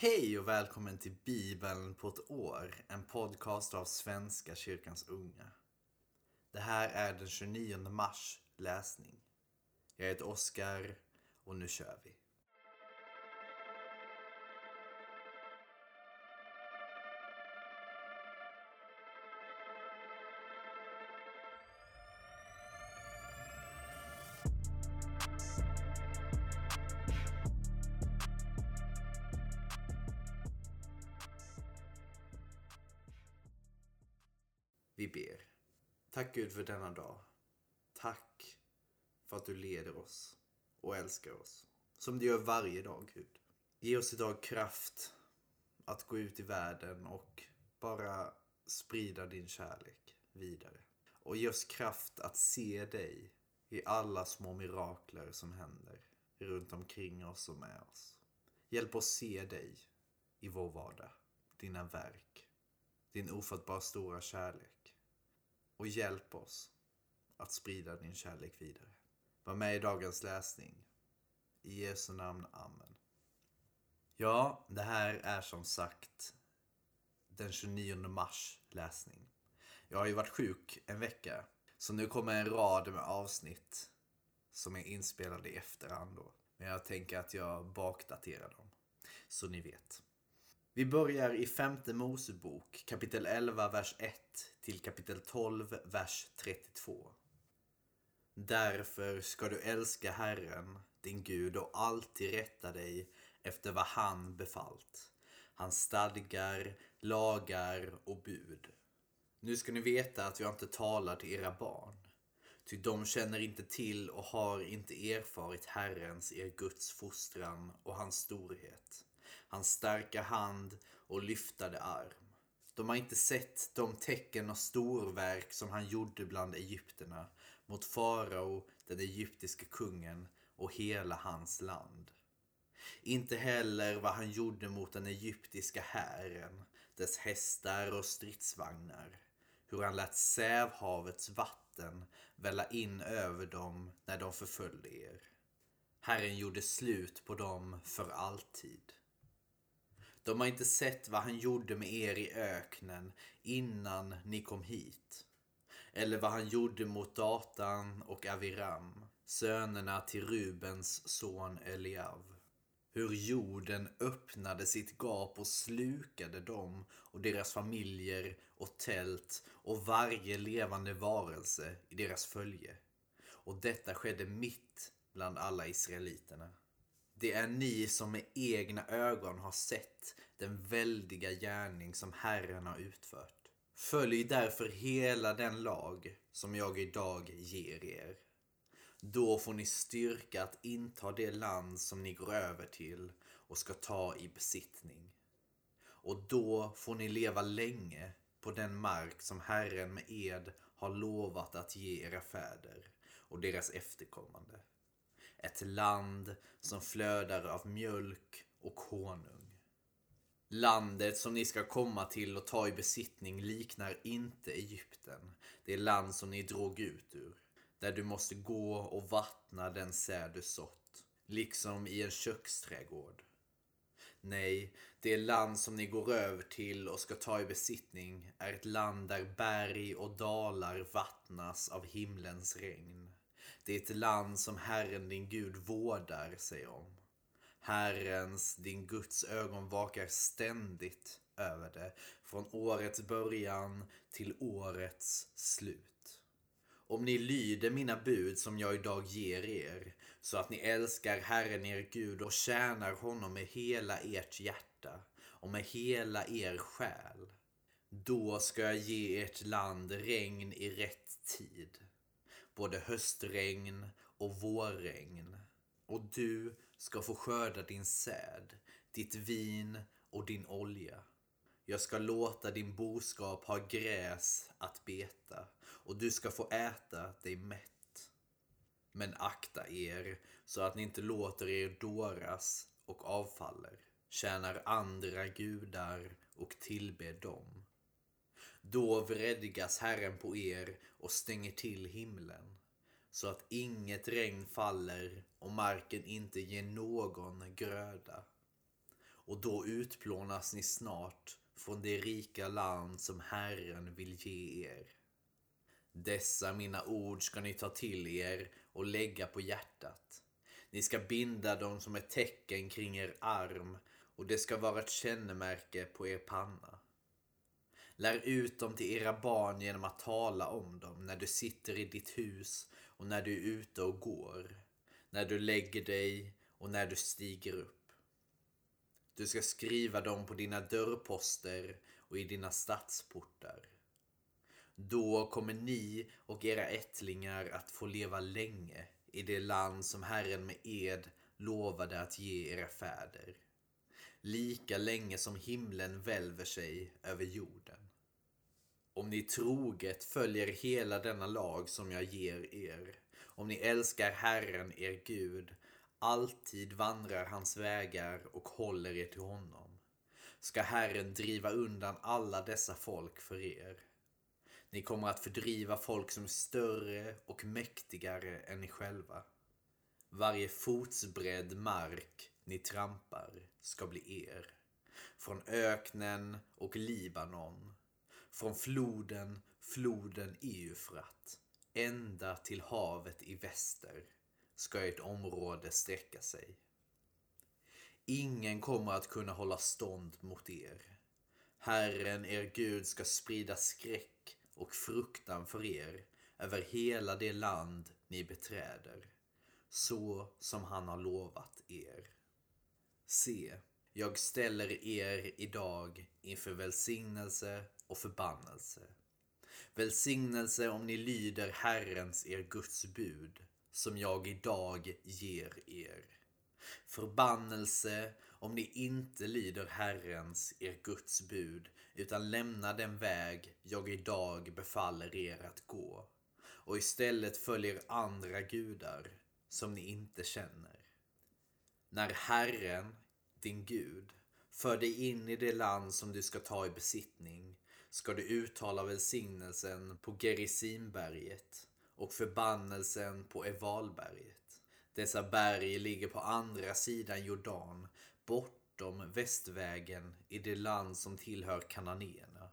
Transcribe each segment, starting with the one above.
Hej och välkommen till Bibeln på ett år, en podcast av Svenska kyrkans unga. Det här är den 29 mars läsning. Jag heter Oskar och nu kör vi. Gud för denna dag. Tack för att du leder oss och älskar oss. Som du gör varje dag Gud. Ge oss idag kraft att gå ut i världen och bara sprida din kärlek vidare. Och ge oss kraft att se dig i alla små mirakler som händer runt omkring oss och med oss. Hjälp oss se dig i vår vardag, dina verk, din ofattbara stora kärlek. Och hjälp oss att sprida din kärlek vidare. Var med i dagens läsning. I Jesu namn, Amen. Ja, det här är som sagt den 29 mars läsning. Jag har ju varit sjuk en vecka. Så nu kommer en rad med avsnitt som är inspelade i efterhand då. Men jag tänker att jag bakdaterar dem. Så ni vet. Vi börjar i femte Mosebok kapitel 11, vers 1 till kapitel 12, vers 32. Därför ska du älska Herren, din Gud, och alltid rätta dig efter vad han befallt. Hans stadgar, lagar och bud. Nu ska ni veta att jag inte talar till era barn. Ty de känner inte till och har inte erfarit Herrens, er Guds fostran och hans storhet hans starka hand och lyftade arm. De har inte sett de tecken och storverk som han gjorde bland egyptierna mot farao, den egyptiske kungen och hela hans land. Inte heller vad han gjorde mot den egyptiska hären, dess hästar och stridsvagnar. Hur han lät Sävhavets vatten välla in över dem när de förföljde er. Herren gjorde slut på dem för alltid. De har inte sett vad han gjorde med er i öknen innan ni kom hit. Eller vad han gjorde mot Datan och Aviram, sönerna till Rubens son Eliav. Hur jorden öppnade sitt gap och slukade dem och deras familjer och tält och varje levande varelse i deras följe. Och detta skedde mitt bland alla israeliterna. Det är ni som med egna ögon har sett den väldiga gärning som Herren har utfört. Följ därför hela den lag som jag idag ger er. Då får ni styrka att inta det land som ni går över till och ska ta i besittning. Och då får ni leva länge på den mark som Herren med ed har lovat att ge era fäder och deras efterkommande. Ett land som flödar av mjölk och honung. Landet som ni ska komma till och ta i besittning liknar inte Egypten, det land som ni drog ut ur. Där du måste gå och vattna den säd du sått, liksom i en köksträdgård. Nej, det land som ni går över till och ska ta i besittning är ett land där berg och dalar vattnas av himlens regn. Det är ett land som Herren din Gud vårdar sig om. Herrens, din Guds ögon vakar ständigt över det från årets början till årets slut. Om ni lyder mina bud som jag idag ger er så att ni älskar Herren er Gud och tjänar honom med hela ert hjärta och med hela er själ. Då ska jag ge ert land regn i rätt tid både höstregn och vårregn. Och du ska få skörda din säd, ditt vin och din olja. Jag ska låta din boskap ha gräs att beta och du ska få äta dig mätt. Men akta er så att ni inte låter er dåras och avfaller, tjänar andra gudar och tillber dem. Då vredgas Herren på er och stänger till himlen så att inget regn faller och marken inte ger någon gröda. och då utplånas ni snart från det rika land som Herren vill ge er. Dessa mina ord ska ni ta till er och lägga på hjärtat. Ni ska binda dem som ett tecken kring er arm och det ska vara ett kännemärke på er panna. Lär ut dem till era barn genom att tala om dem när du sitter i ditt hus och när du är ute och går, när du lägger dig och när du stiger upp. Du ska skriva dem på dina dörrposter och i dina stadsportar. Då kommer ni och era ättlingar att få leva länge i det land som Herren med ed lovade att ge era fäder. Lika länge som himlen välver sig över jorden. Om ni troget följer hela denna lag som jag ger er, om ni älskar Herren er Gud, alltid vandrar hans vägar och håller er till honom, ska Herren driva undan alla dessa folk för er. Ni kommer att fördriva folk som är större och mäktigare än ni själva. Varje fotsbredd mark ni trampar ska bli er. Från öknen och Libanon från floden, floden Eufrat, ända till havet i väster ska ert område sträcka sig. Ingen kommer att kunna hålla stånd mot er. Herren, er Gud, ska sprida skräck och fruktan för er över hela det land ni beträder, så som han har lovat er. Se, jag ställer er idag inför välsignelse och förbannelse. Välsignelse om ni lyder Herrens, er Guds bud, som jag idag ger er. Förbannelse om ni inte lyder Herrens, er Guds bud, utan lämnar den väg jag idag befaller er att gå och istället följer andra gudar som ni inte känner. När Herren, din Gud, för dig in i det land som du ska ta i besittning ska du uttala välsignelsen på Gerisimberget och förbannelsen på Evalberget. Dessa berg ligger på andra sidan Jordan, bortom västvägen i det land som tillhör kananéerna.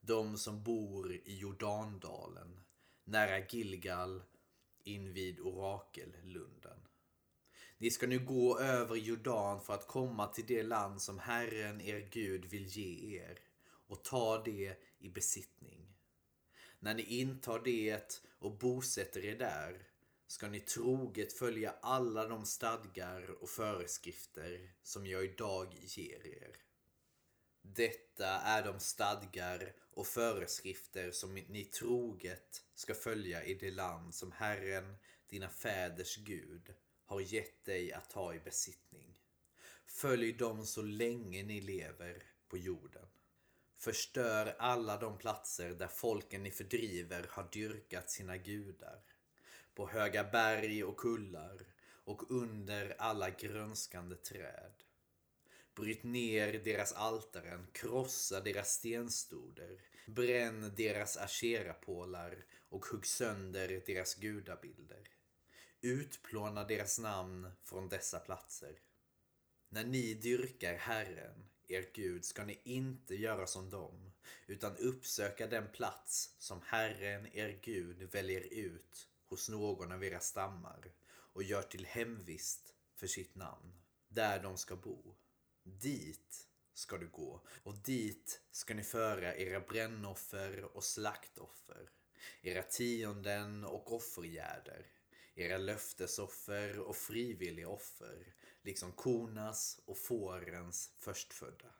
De som bor i Jordandalen, nära Gilgal, invid Orakellunden. Ni ska nu gå över Jordan för att komma till det land som Herren er Gud vill ge er och ta det i besittning. När ni intar det och bosätter er där ska ni troget följa alla de stadgar och föreskrifter som jag idag ger er. Detta är de stadgar och föreskrifter som ni troget ska följa i det land som Herren, dina fäders Gud, har gett dig att ta i besittning. Följ dem så länge ni lever på jorden. Förstör alla de platser där folken ni fördriver har dyrkat sina gudar. På höga berg och kullar och under alla grönskande träd. Bryt ner deras altaren, krossa deras stenstoder, bränn deras asherapålar och hugg sönder deras gudabilder. Utplåna deras namn från dessa platser. När ni dyrkar Herren er Gud ska ni inte göra som dem, utan uppsöka den plats som Herren, er Gud, väljer ut hos någon av era stammar och gör till hemvist för sitt namn, där de ska bo. Dit ska du gå och dit ska ni föra era brännoffer och slaktoffer, era tionden och offergärder, era löftesoffer och frivilliga offer, liksom kornas och fårens förstfödda.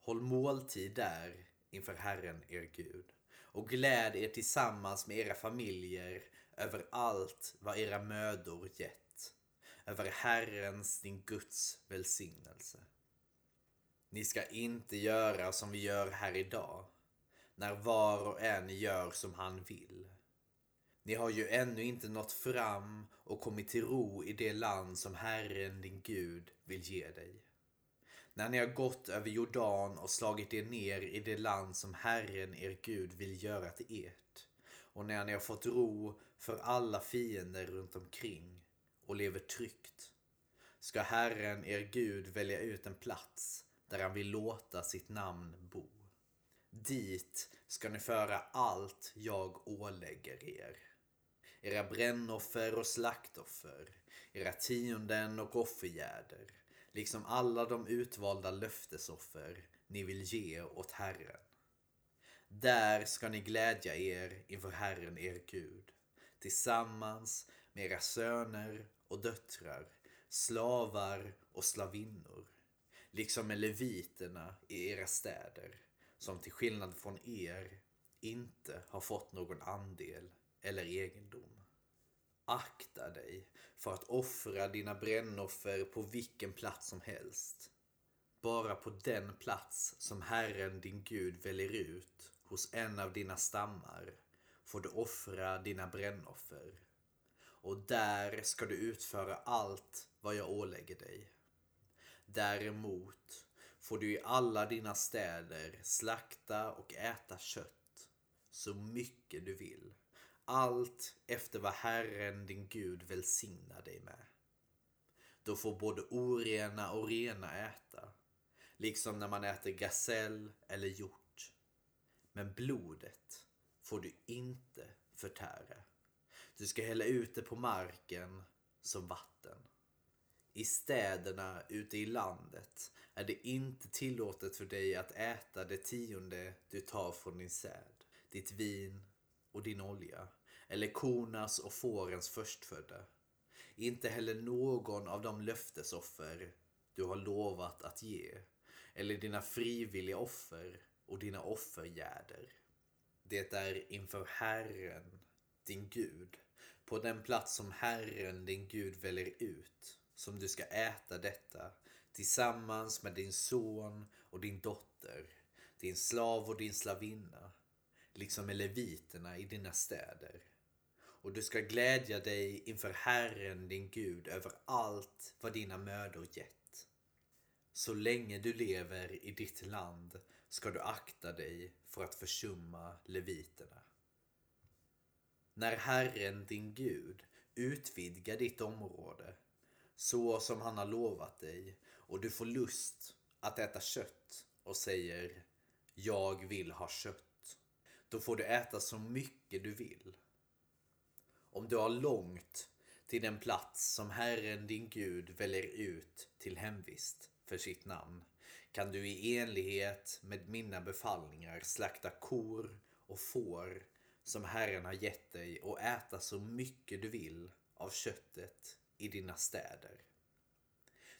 Håll måltid där inför Herren er Gud och gläd er tillsammans med era familjer över allt vad era mödor gett, över Herrens, din Guds välsignelse. Ni ska inte göra som vi gör här idag, när var och en gör som han vill ni har ju ännu inte nått fram och kommit till ro i det land som Herren din Gud vill ge dig. När ni har gått över Jordan och slagit er ner i det land som Herren er Gud vill göra till ert och när ni har fått ro för alla fiender runt omkring och lever tryggt ska Herren er Gud välja ut en plats där han vill låta sitt namn bo. Dit ska ni föra allt jag ålägger er. Era brännoffer och slaktoffer, era tionden och offergärder, liksom alla de utvalda löftesoffer ni vill ge åt Herren. Där ska ni glädja er inför Herren er Gud, tillsammans med era söner och döttrar, slavar och slavinnor, liksom med leviterna i era städer, som till skillnad från er inte har fått någon andel eller egendom. Akta dig för att offra dina brännoffer på vilken plats som helst. Bara på den plats som Herren din Gud väljer ut hos en av dina stammar får du offra dina brännoffer. Och där ska du utföra allt vad jag ålägger dig. Däremot får du i alla dina städer slakta och äta kött så mycket du vill. Allt efter vad Herren din Gud välsignar dig med. Då får både orena och rena äta, liksom när man äter gasell eller hjort. Men blodet får du inte förtära. Du ska hälla ut det på marken som vatten. I städerna ute i landet är det inte tillåtet för dig att äta det tionde du tar från din säd, ditt vin och din olja, eller kornas och fårens förstfödda. Inte heller någon av de löftesoffer du har lovat att ge, eller dina frivilliga offer och dina offergärder. Det är inför Herren, din Gud, på den plats som Herren, din Gud, väljer ut, som du ska äta detta tillsammans med din son och din dotter, din slav och din slavinna, liksom med leviterna i dina städer. Och du ska glädja dig inför Herren din Gud över allt vad dina mödor gett. Så länge du lever i ditt land ska du akta dig för att försumma leviterna. När Herren din Gud utvidgar ditt område så som han har lovat dig och du får lust att äta kött och säger jag vill ha kött. Då får du äta så mycket du vill. Om du har långt till den plats som Herren din Gud väljer ut till hemvist för sitt namn kan du i enlighet med mina befallningar slakta kor och får som Herren har gett dig och äta så mycket du vill av köttet i dina städer.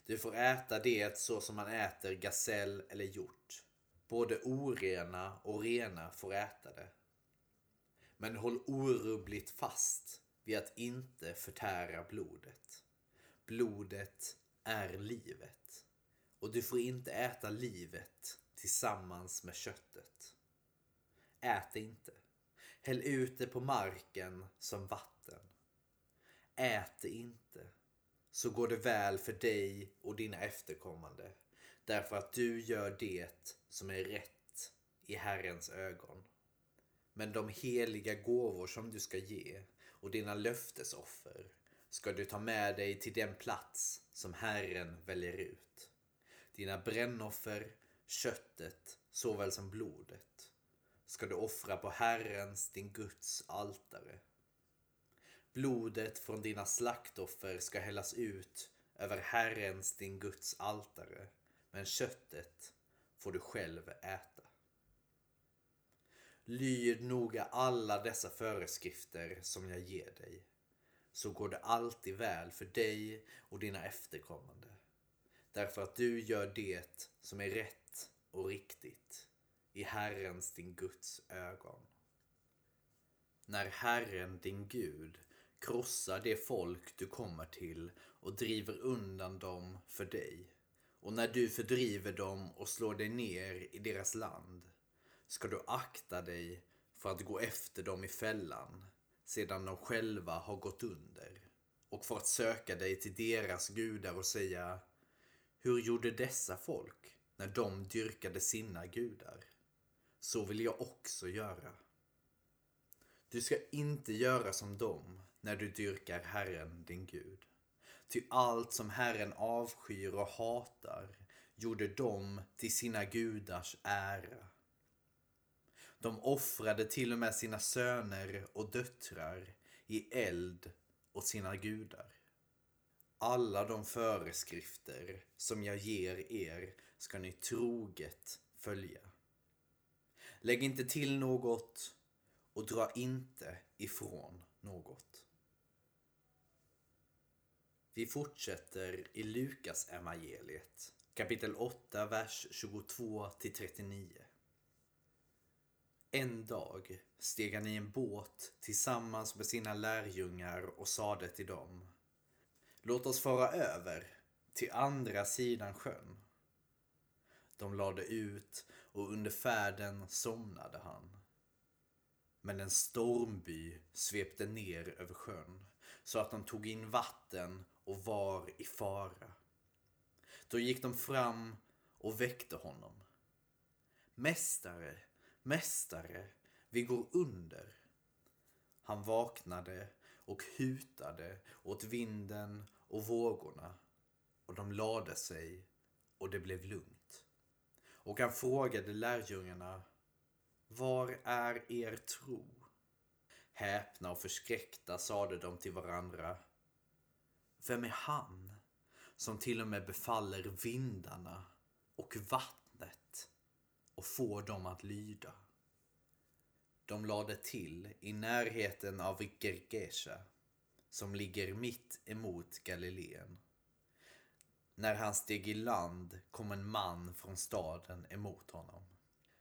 Du får äta det så som man äter gasell eller hjort. Både orena och rena får äta det. Men håll orubbligt fast vid att inte förtära blodet. Blodet är livet. Och du får inte äta livet tillsammans med köttet. Ät det inte. Häll ut det på marken som vatten. Ät det inte så går det väl för dig och dina efterkommande därför att du gör det som är rätt i Herrens ögon. Men de heliga gåvor som du ska ge och dina löftesoffer ska du ta med dig till den plats som Herren väljer ut. Dina brännoffer, köttet såväl som blodet ska du offra på Herrens, din Guds altare. Blodet från dina slaktoffer ska hällas ut över Herrens, din Guds altare, men köttet får du själv äta. Lyd noga alla dessa föreskrifter som jag ger dig, så går det alltid väl för dig och dina efterkommande, därför att du gör det som är rätt och riktigt i Herrens, din Guds ögon. När Herren, din Gud, krossar det folk du kommer till och driver undan dem för dig. Och när du fördriver dem och slår dig ner i deras land ska du akta dig för att gå efter dem i fällan sedan de själva har gått under och för att söka dig till deras gudar och säga Hur gjorde dessa folk när de dyrkade sina gudar? Så vill jag också göra. Du ska inte göra som dem när du dyrkar Herren din Gud. Ty allt som Herren avskyr och hatar gjorde de till sina gudars ära. De offrade till och med sina söner och döttrar i eld åt sina gudar. Alla de föreskrifter som jag ger er ska ni troget följa. Lägg inte till något och dra inte ifrån något. Vi fortsätter i Lukas evangeliet kapitel 8, vers 22 till 39. En dag steg han i en båt tillsammans med sina lärjungar och sade till dem Låt oss fara över till andra sidan sjön. De lade ut och under färden somnade han. Men en stormby svepte ner över sjön så att de tog in vatten och var i fara. Då gick de fram och väckte honom. Mästare, mästare, vi går under. Han vaknade och hutade åt vinden och vågorna och de lade sig och det blev lugnt. Och han frågade lärjungarna Var är er tro? Häpna och förskräckta sade de till varandra Vem är han som till och med befaller vindarna och vattnet och få dem att lyda? De lade till i närheten av Gergesha som ligger mitt emot Galileen. När han steg i land kom en man från staden emot honom.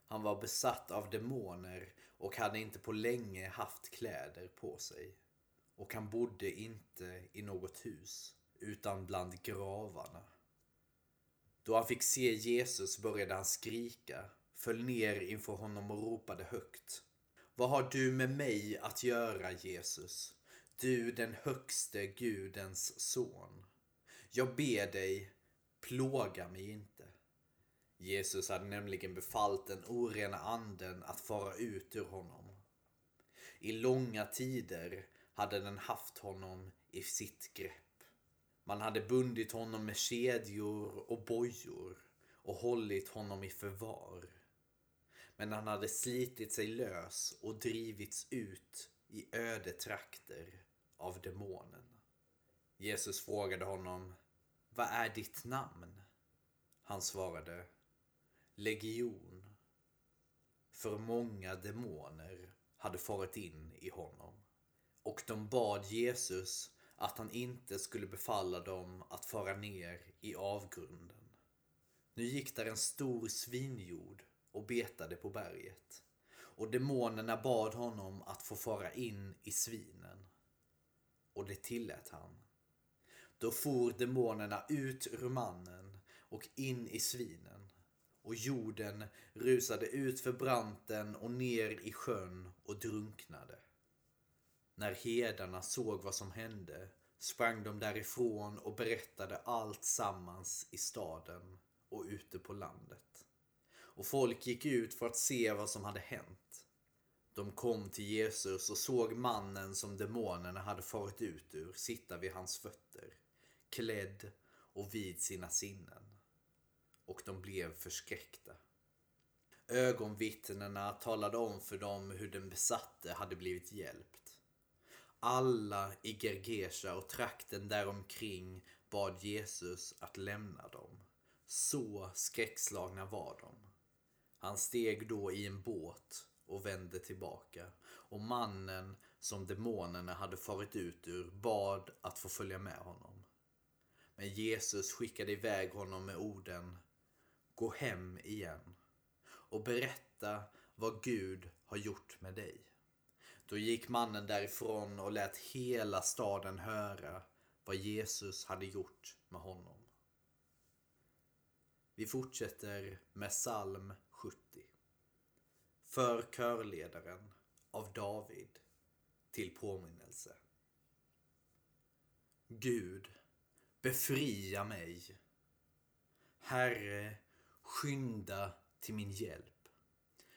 Han var besatt av demoner och hade inte på länge haft kläder på sig. Och han bodde inte i något hus, utan bland gravarna. Då han fick se Jesus började han skrika, föll ner inför honom och ropade högt. Vad har du med mig att göra, Jesus? Du den högste Gudens son. Jag ber dig, plåga mig inte. Jesus hade nämligen befallt den orena anden att fara ut ur honom. I långa tider hade den haft honom i sitt grepp. Man hade bundit honom med kedjor och bojor och hållit honom i förvar. Men han hade slitit sig lös och drivits ut i öde trakter av demonen. Jesus frågade honom, vad är ditt namn? Han svarade, Legion. För många demoner hade farit in i honom. Och de bad Jesus att han inte skulle befalla dem att fara ner i avgrunden. Nu gick där en stor svinjord och betade på berget. Och demonerna bad honom att få fara in i svinen. Och det tillät han. Då for demonerna ut ur mannen och in i svinen. Och jorden rusade ut för branten och ner i sjön och drunknade. När hedarna såg vad som hände sprang de därifrån och berättade allt sammans i staden och ute på landet. Och folk gick ut för att se vad som hade hänt. De kom till Jesus och såg mannen som demonerna hade farit ut ur sitta vid hans fötter, klädd och vid sina sinnen. Och de blev förskräckta. Ögonvittnena talade om för dem hur den besatte hade blivit hjälpt. Alla i Gergesha och trakten däromkring bad Jesus att lämna dem. Så skräckslagna var de. Han steg då i en båt och vände tillbaka och mannen som demonerna hade farit ut ur bad att få följa med honom. Men Jesus skickade iväg honom med orden Gå hem igen och berätta vad Gud har gjort med dig. Då gick mannen därifrån och lät hela staden höra vad Jesus hade gjort med honom. Vi fortsätter med psalm 70. För körledaren av David till påminnelse. Gud, befria mig. Herre, skynda till min hjälp.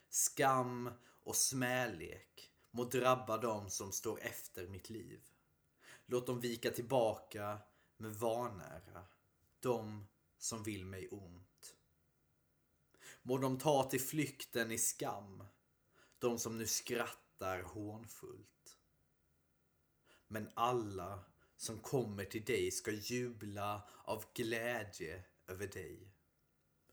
Skam och smälek må drabba dem som står efter mitt liv. Låt dem vika tillbaka med vanära de som vill mig ont. Må de ta till flykten i skam, de som nu skrattar hånfullt. Men alla som kommer till dig ska jubla av glädje över dig.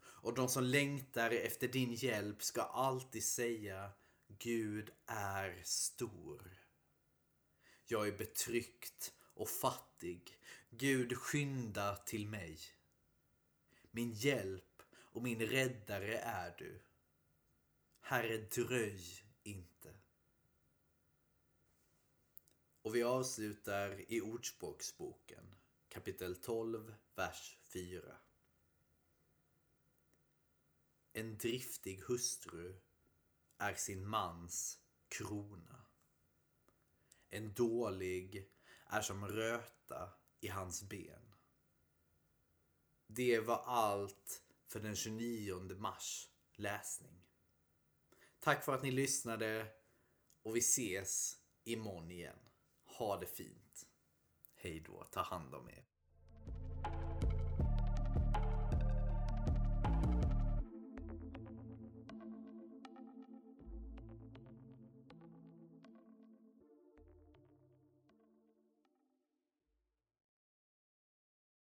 Och de som längtar efter din hjälp ska alltid säga Gud är stor. Jag är betryckt och fattig. Gud skynda till mig. Min hjälp och min räddare är du. Herre, dröj inte. Och vi avslutar i Ordspråksboken kapitel 12, vers 4. En driftig hustru är sin mans krona. En dålig är som röta i hans ben. Det var allt för den 29 mars läsning. Tack för att ni lyssnade och vi ses imorgon igen. Ha det fint. Hej då, ta hand om er.